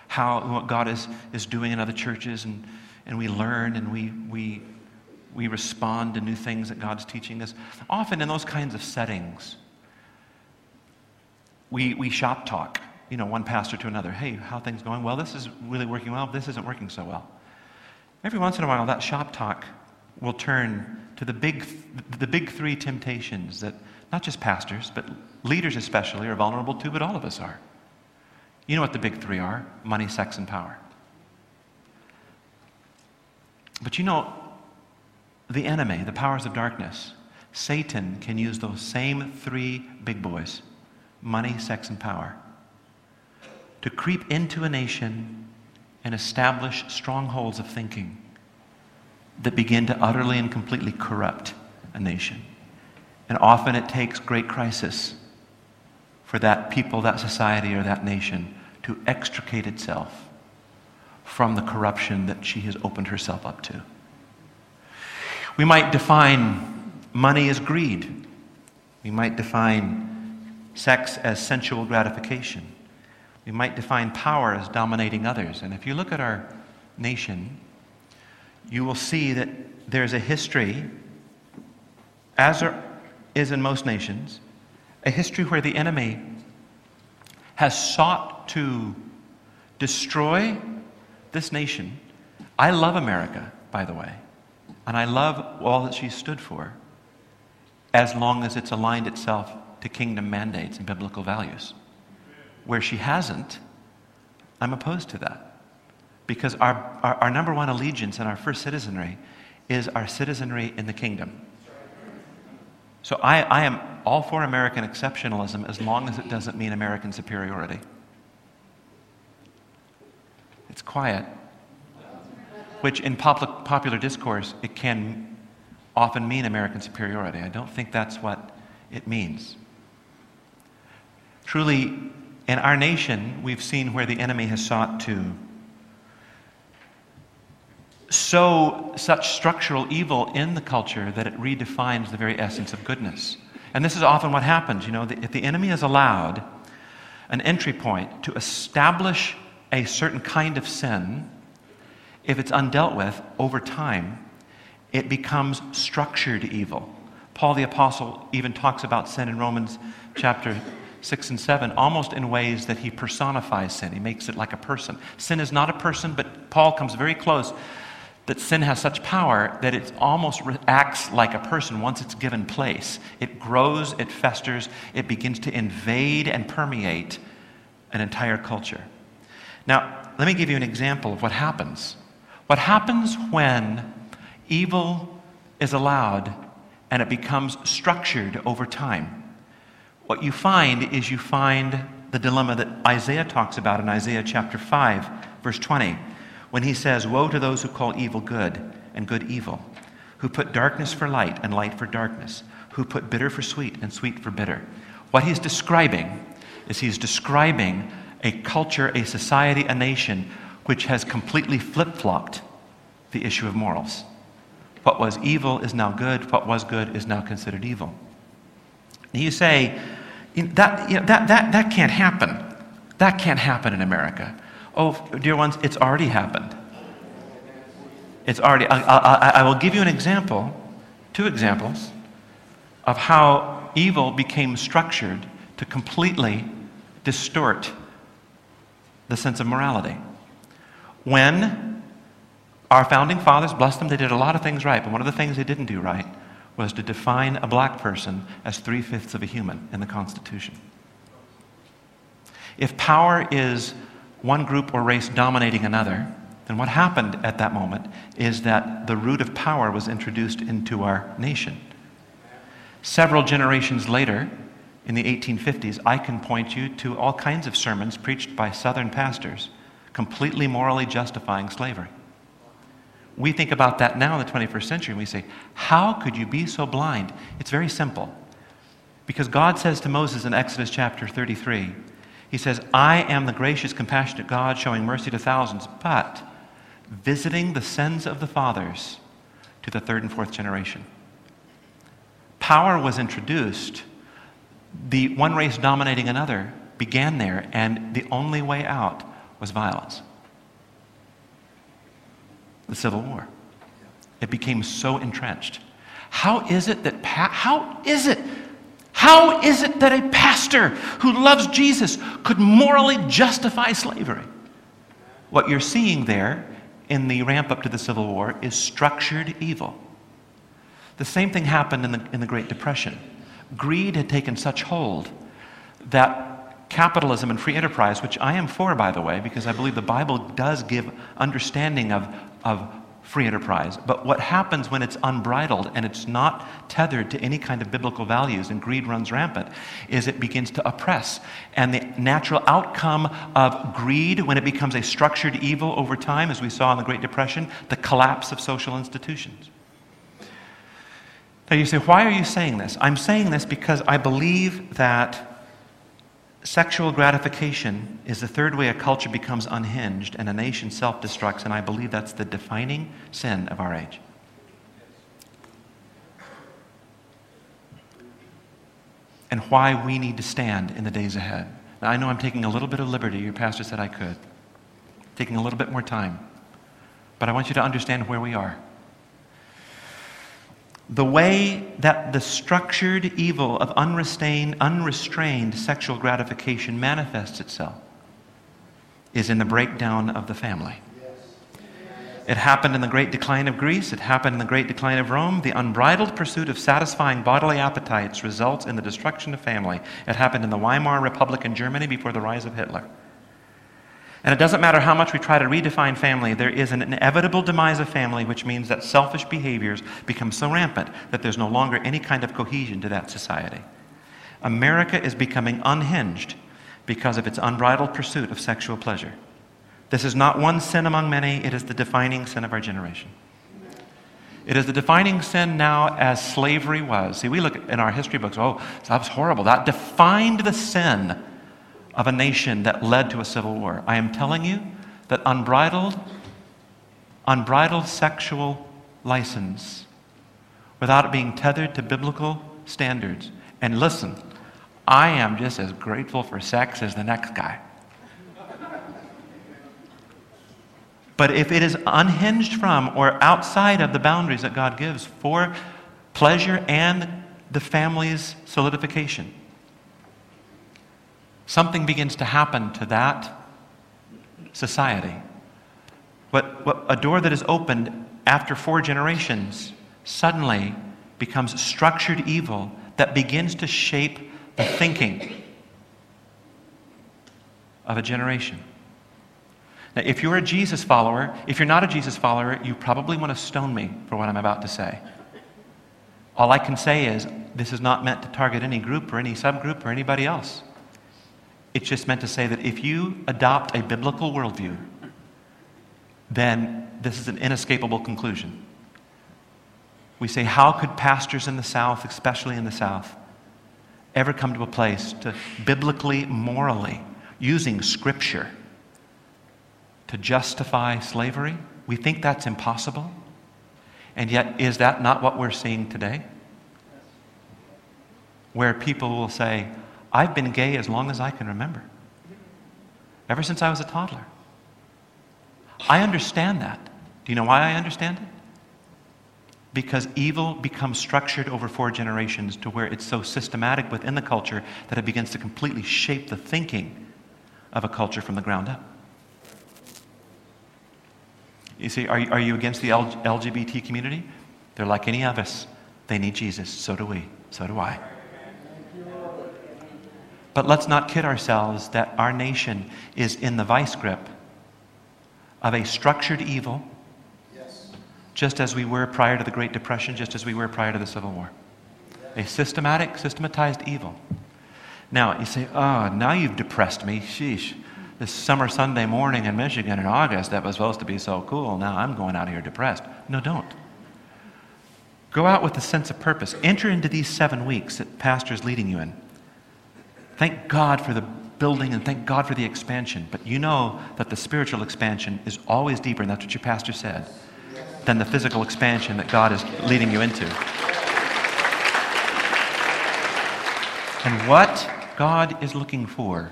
Speaker 2: how what God is, is doing in other churches, and, and we learn and we, we, we respond to new things that God's teaching us. Often in those kinds of settings, we, we shop talk, you know, one pastor to another. Hey, how things going? Well, this is really working well. This isn't working so well. Every once in a while, that shop talk will turn to the big, the big three temptations that not just pastors, but leaders especially are vulnerable to, but all of us are. You know what the big three are money, sex, and power. But you know, the enemy, the powers of darkness, Satan can use those same three big boys money, sex, and power to creep into a nation and establish strongholds of thinking that begin to utterly and completely corrupt a nation. And often it takes great crisis for that people, that society, or that nation to extricate itself from the corruption that she has opened herself up to. We might define money as greed. We might define sex as sensual gratification. We might define power as dominating others. And if you look at our nation, you will see that there's a history, as there is in most nations, a history where the enemy has sought to destroy this nation. I love America, by the way, and I love all that she stood for as long as it's aligned itself to kingdom mandates and biblical values. Where she hasn't, I'm opposed to that. Because our, our, our, number one allegiance and our first citizenry is our citizenry in the kingdom. So I, I am all for American exceptionalism as long as it doesn't mean American superiority. It's quiet, which in pop- popular discourse, it can often mean American superiority. I don't think that's what it means. Truly, in our nation, we've seen where the enemy has sought to sow such structural evil in the culture that it redefines the very essence of goodness. And this is often what happens. You know, if the enemy is allowed an entry point to establish a certain kind of sin, if it's undealt with over time, it becomes structured evil. Paul the Apostle even talks about sin in Romans chapter 6 and 7, almost in ways that he personifies sin. He makes it like a person. Sin is not a person, but Paul comes very close that sin has such power that it almost acts like a person once it's given place. It grows, it festers, it begins to invade and permeate an entire culture. Now, let me give you an example of what happens. What happens when evil is allowed and it becomes structured over time? What you find is you find the dilemma that Isaiah talks about in Isaiah chapter 5, verse 20 when he says, Woe to those who call evil good and good evil, who put darkness for light and light for darkness, who put bitter for sweet and sweet for bitter. What he's describing is he's describing a culture, a society, a nation which has completely flip flopped the issue of morals. What was evil is now good, what was good is now considered evil. And you say, that, you know, that, that, that can't happen. That can't happen in America. Oh, dear ones, it's already happened. It's already, I, I, I will give you an example, two examples, of how evil became structured to completely distort the sense of morality. When our founding fathers, bless them, they did a lot of things right, but one of the things they didn't do right was to define a black person as three fifths of a human in the Constitution. If power is one group or race dominating another, then what happened at that moment is that the root of power was introduced into our nation. Several generations later, in the 1850s, I can point you to all kinds of sermons preached by Southern pastors completely morally justifying slavery. We think about that now in the 21st century and we say, How could you be so blind? It's very simple. Because God says to Moses in Exodus chapter 33, He says, I am the gracious, compassionate God showing mercy to thousands, but visiting the sins of the fathers to the third and fourth generation. Power was introduced, the one race dominating another began there, and the only way out was violence the Civil War. It became so entrenched. How is it that, pa- how is it, how is it that a pastor who loves Jesus could morally justify slavery? What you're seeing there in the ramp up to the Civil War is structured evil. The same thing happened in the, in the Great Depression. Greed had taken such hold that capitalism and free enterprise, which I am for, by the way, because I believe the Bible does give understanding of, of free enterprise. But what happens when it's unbridled and it's not tethered to any kind of biblical values and greed runs rampant is it begins to oppress. And the natural outcome of greed, when it becomes a structured evil over time, as we saw in the Great Depression, the collapse of social institutions. Now you say, why are you saying this? I'm saying this because I believe that Sexual gratification is the third way a culture becomes unhinged and a nation self destructs, and I believe that's the defining sin of our age. And why we need to stand in the days ahead. Now, I know I'm taking a little bit of liberty. Your pastor said I could. Taking a little bit more time. But I want you to understand where we are the way that the structured evil of unrestrained, unrestrained sexual gratification manifests itself is in the breakdown of the family. It happened in the great decline of Greece. It happened in the great decline of Rome. The unbridled pursuit of satisfying bodily appetites results in the destruction of family. It happened in the Weimar Republic in Germany before the rise of Hitler. And it doesn't matter how much we try to redefine family, there is an inevitable demise of family, which means that selfish behaviors become so rampant that there's no longer any kind of cohesion to that society. America is becoming unhinged because of its unbridled pursuit of sexual pleasure. This is not one sin among many, it is the defining sin of our generation. It is the defining sin now as slavery was. See, we look in our history books, oh, that was horrible. That defined the sin of a nation that led to a civil war. I am telling you that unbridled, unbridled sexual license, without it being tethered to biblical standards. And listen, I am just as grateful for sex as the next guy. But if it is unhinged from or outside of the boundaries that God gives for pleasure and the family's solidification, something begins to happen to that society. What, what, a door that is opened after four generations suddenly becomes structured evil that begins to shape the thinking of a generation. Now, if you're a Jesus follower, if you're not a Jesus follower, you probably want to stone me for what I'm about to say. All I can say is this is not meant to target any group or any subgroup or anybody else. It's just meant to say that if you adopt a biblical worldview, then this is an inescapable conclusion. We say, how could pastors in the South, especially in the South, ever come to a place to biblically, morally, using Scripture to justify slavery? We think that's impossible. And yet, is that not what we're seeing today? Where people will say, I've been gay as long as I can remember, ever since I was a toddler. I understand that. Do you know why I understand it? Because evil becomes structured over four generations to where it's so systematic within the culture that it begins to completely shape the thinking of a culture from the ground up. You see, are, you- are you against the LGBT community? They're like any of us. They need Jesus. So do we. So do I. But let's not kid ourselves that our nation is in the vice grip of a structured evil, just as we were prior to the Great Depression, just as we were prior to the Civil War. A systematic, systematized evil. Now, you say, oh, now you've depressed me. Sheesh. This summer Sunday morning in Michigan in August, that was supposed to be so cool. Now I'm going out of here depressed. No, don't. Go out with a sense of purpose. Enter into these seven weeks that Pastor's leading you in. Thank God for the building and thank God for the expansion. But you know that the spiritual expansion is always deeper, and that's what your pastor said, than the physical expansion that God is leading you into. And what God is looking for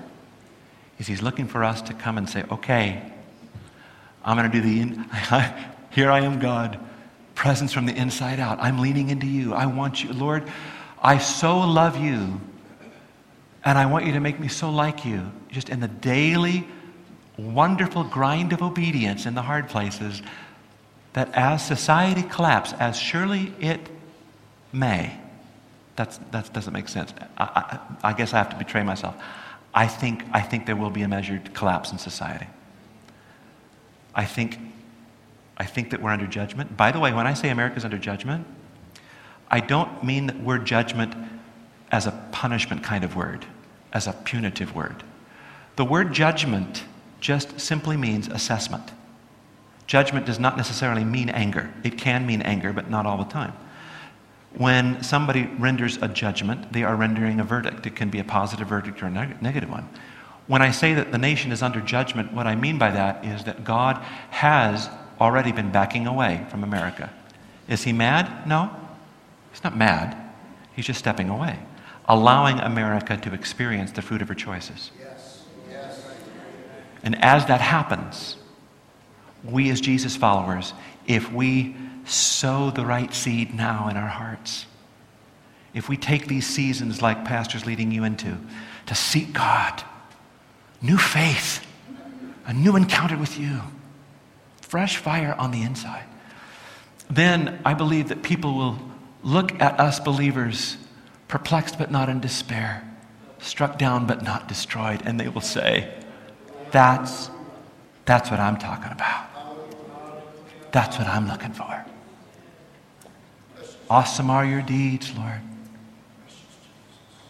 Speaker 2: is He's looking for us to come and say, okay, I'm going to do the, in, <laughs> here I am, God, presence from the inside out. I'm leaning into you. I want you, Lord, I so love you, and I want you to make me so like you, just in the daily, wonderful grind of obedience in the hard places, that as society collapses, as surely it may, that's, that doesn't make sense. I, I, I guess I have to betray myself. I think, I think there will be a measured collapse in society. I think, I think that we're under judgment. By the way, when I say America's under judgment, I don't mean that word judgment as a punishment kind of word, as a punitive word. The word judgment just simply means assessment. Judgment does not necessarily mean anger. It can mean anger, but not all the time. When somebody renders a judgment, they are rendering a verdict. It can be a positive verdict or a neg- negative one. When I say that the nation is under judgment, what I mean by that is that God has already been backing away from America. Is he mad? No. He's not mad. He's just stepping away, allowing America to experience the fruit of her choices. Yes. Yes. And as that happens, we as Jesus followers, if we sow the right seed now in our hearts, if we take these seasons like Pastor's leading you into to seek God, new faith, a new encounter with you, fresh fire on the inside, then I believe that people will look at us believers, perplexed but not in despair, struck down but not destroyed, and they will say, That's, that's what I'm talking about. That's what I'm looking for. Awesome are your deeds, Lord.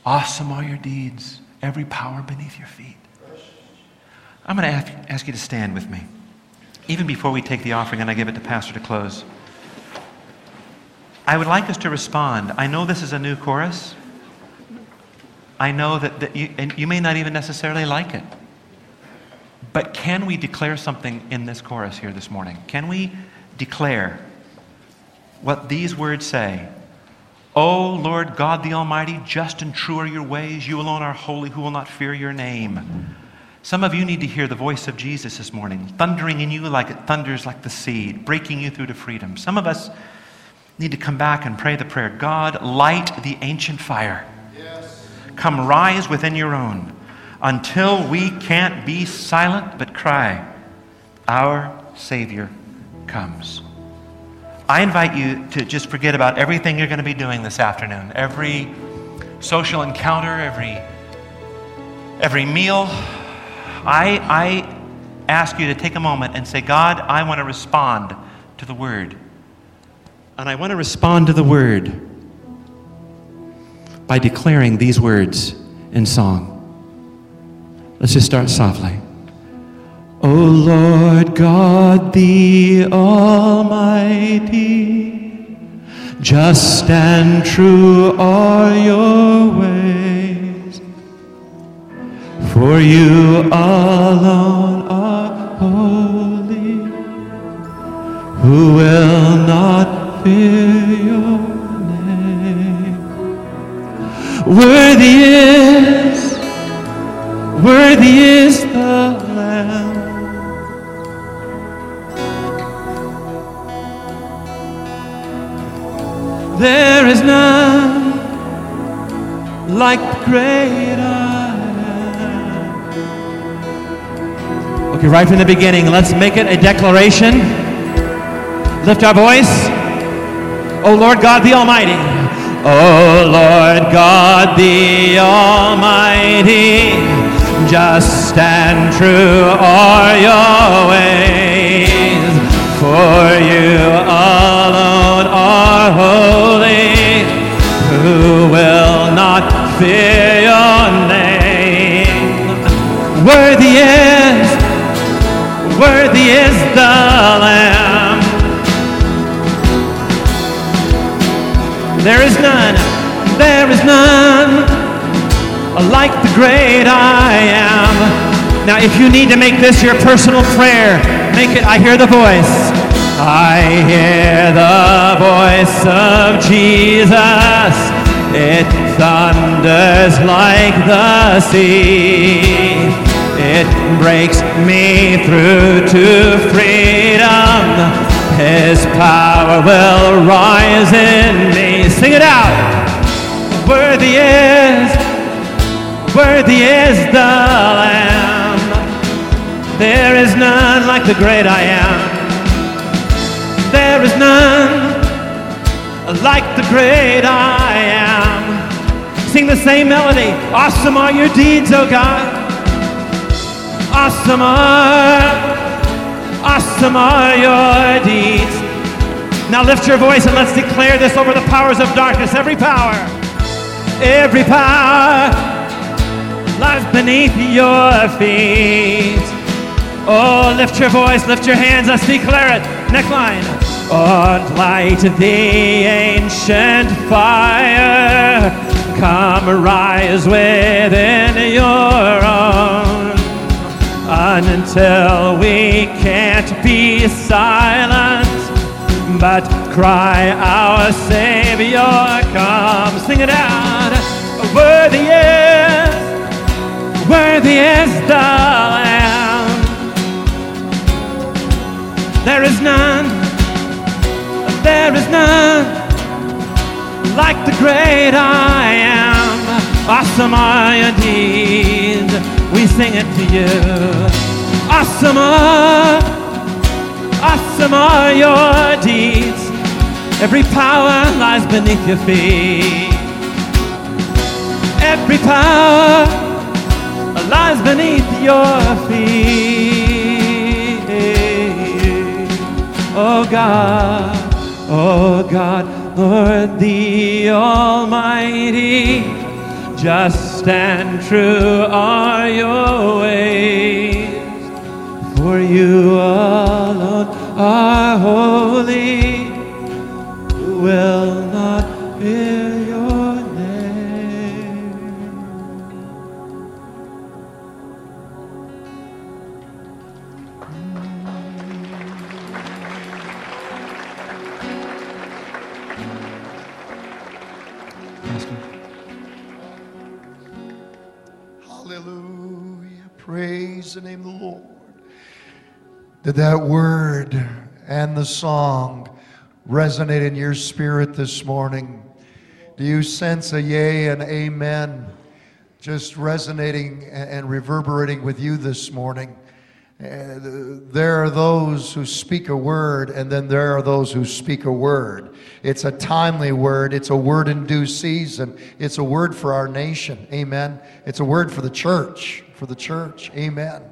Speaker 2: Awesome are your deeds, every power beneath your feet. I'm going to ask, ask you to stand with me. Even before we take the offering and I give it to Pastor to close, I would like us to respond. I know this is a new chorus. I know that, that you, and you may not even necessarily like it. But can we declare something in this chorus here this morning? Can we declare what these words say? O Lord God the Almighty, just and true are your ways. You alone are holy, who will not fear your name. Some of you need to hear the voice of Jesus this morning, thundering in you like it thunders like the seed, breaking you through to freedom. Some of us need to come back and pray the prayer God, light the ancient fire. Come rise within your own until we can't be silent but cry, Our Savior comes. I invite you to just forget about everything you're going to be doing this afternoon. Every social encounter, every, every meal. I, I ask you to take a moment and say, God, I want to respond to the Word. And I want to respond to the Word by declaring these words in song. Let's just start softly. O Lord God the Almighty, just and true are your ways, for you alone are holy, who will not fear your name. Worthy is, worthy is the Lamb. There is none like the great I am. Okay, right from the beginning, let's make it a declaration. Lift our voice. O Lord God the Almighty. O Lord God the Almighty, just and true are your ways. For you you need to make this your personal prayer, make it. I hear the voice. I hear the voice of Jesus. It thunders like the sea. It breaks me through to freedom. His power will rise in me. Sing it out. Worthy is, worthy is the Lamb. There is none like the great I am. There is none like the great I am. Sing the same melody. Awesome are your deeds, O God. Awesome are Awesome are your deeds. Now lift your voice and let's declare this over the powers of darkness. Every power, every power lies beneath your feet. Oh, lift your voice, lift your hands, let's declare it. Neckline. On light the ancient fire, come rise within your own until we can't be silent, but cry, Our Savior, come. Sing it out. Worthy is, worthy is the like the great I am. Awesome are your deeds we sing it to you. Awesome are, awesome are your deeds. Every power lies beneath your feet. Every power lies beneath your feet. Oh God, oh God, Lord the Almighty, just and true are your ways. For you alone are holy, who will not fear
Speaker 1: that word and the song resonate in your spirit this morning? Do you sense a yea and amen just resonating and reverberating with you this morning? Uh, there are those who speak a word, and then there are those who speak a word. It's a timely word. It's a word in due season. It's a word for our nation. Amen. It's a word for the church. For the church. Amen.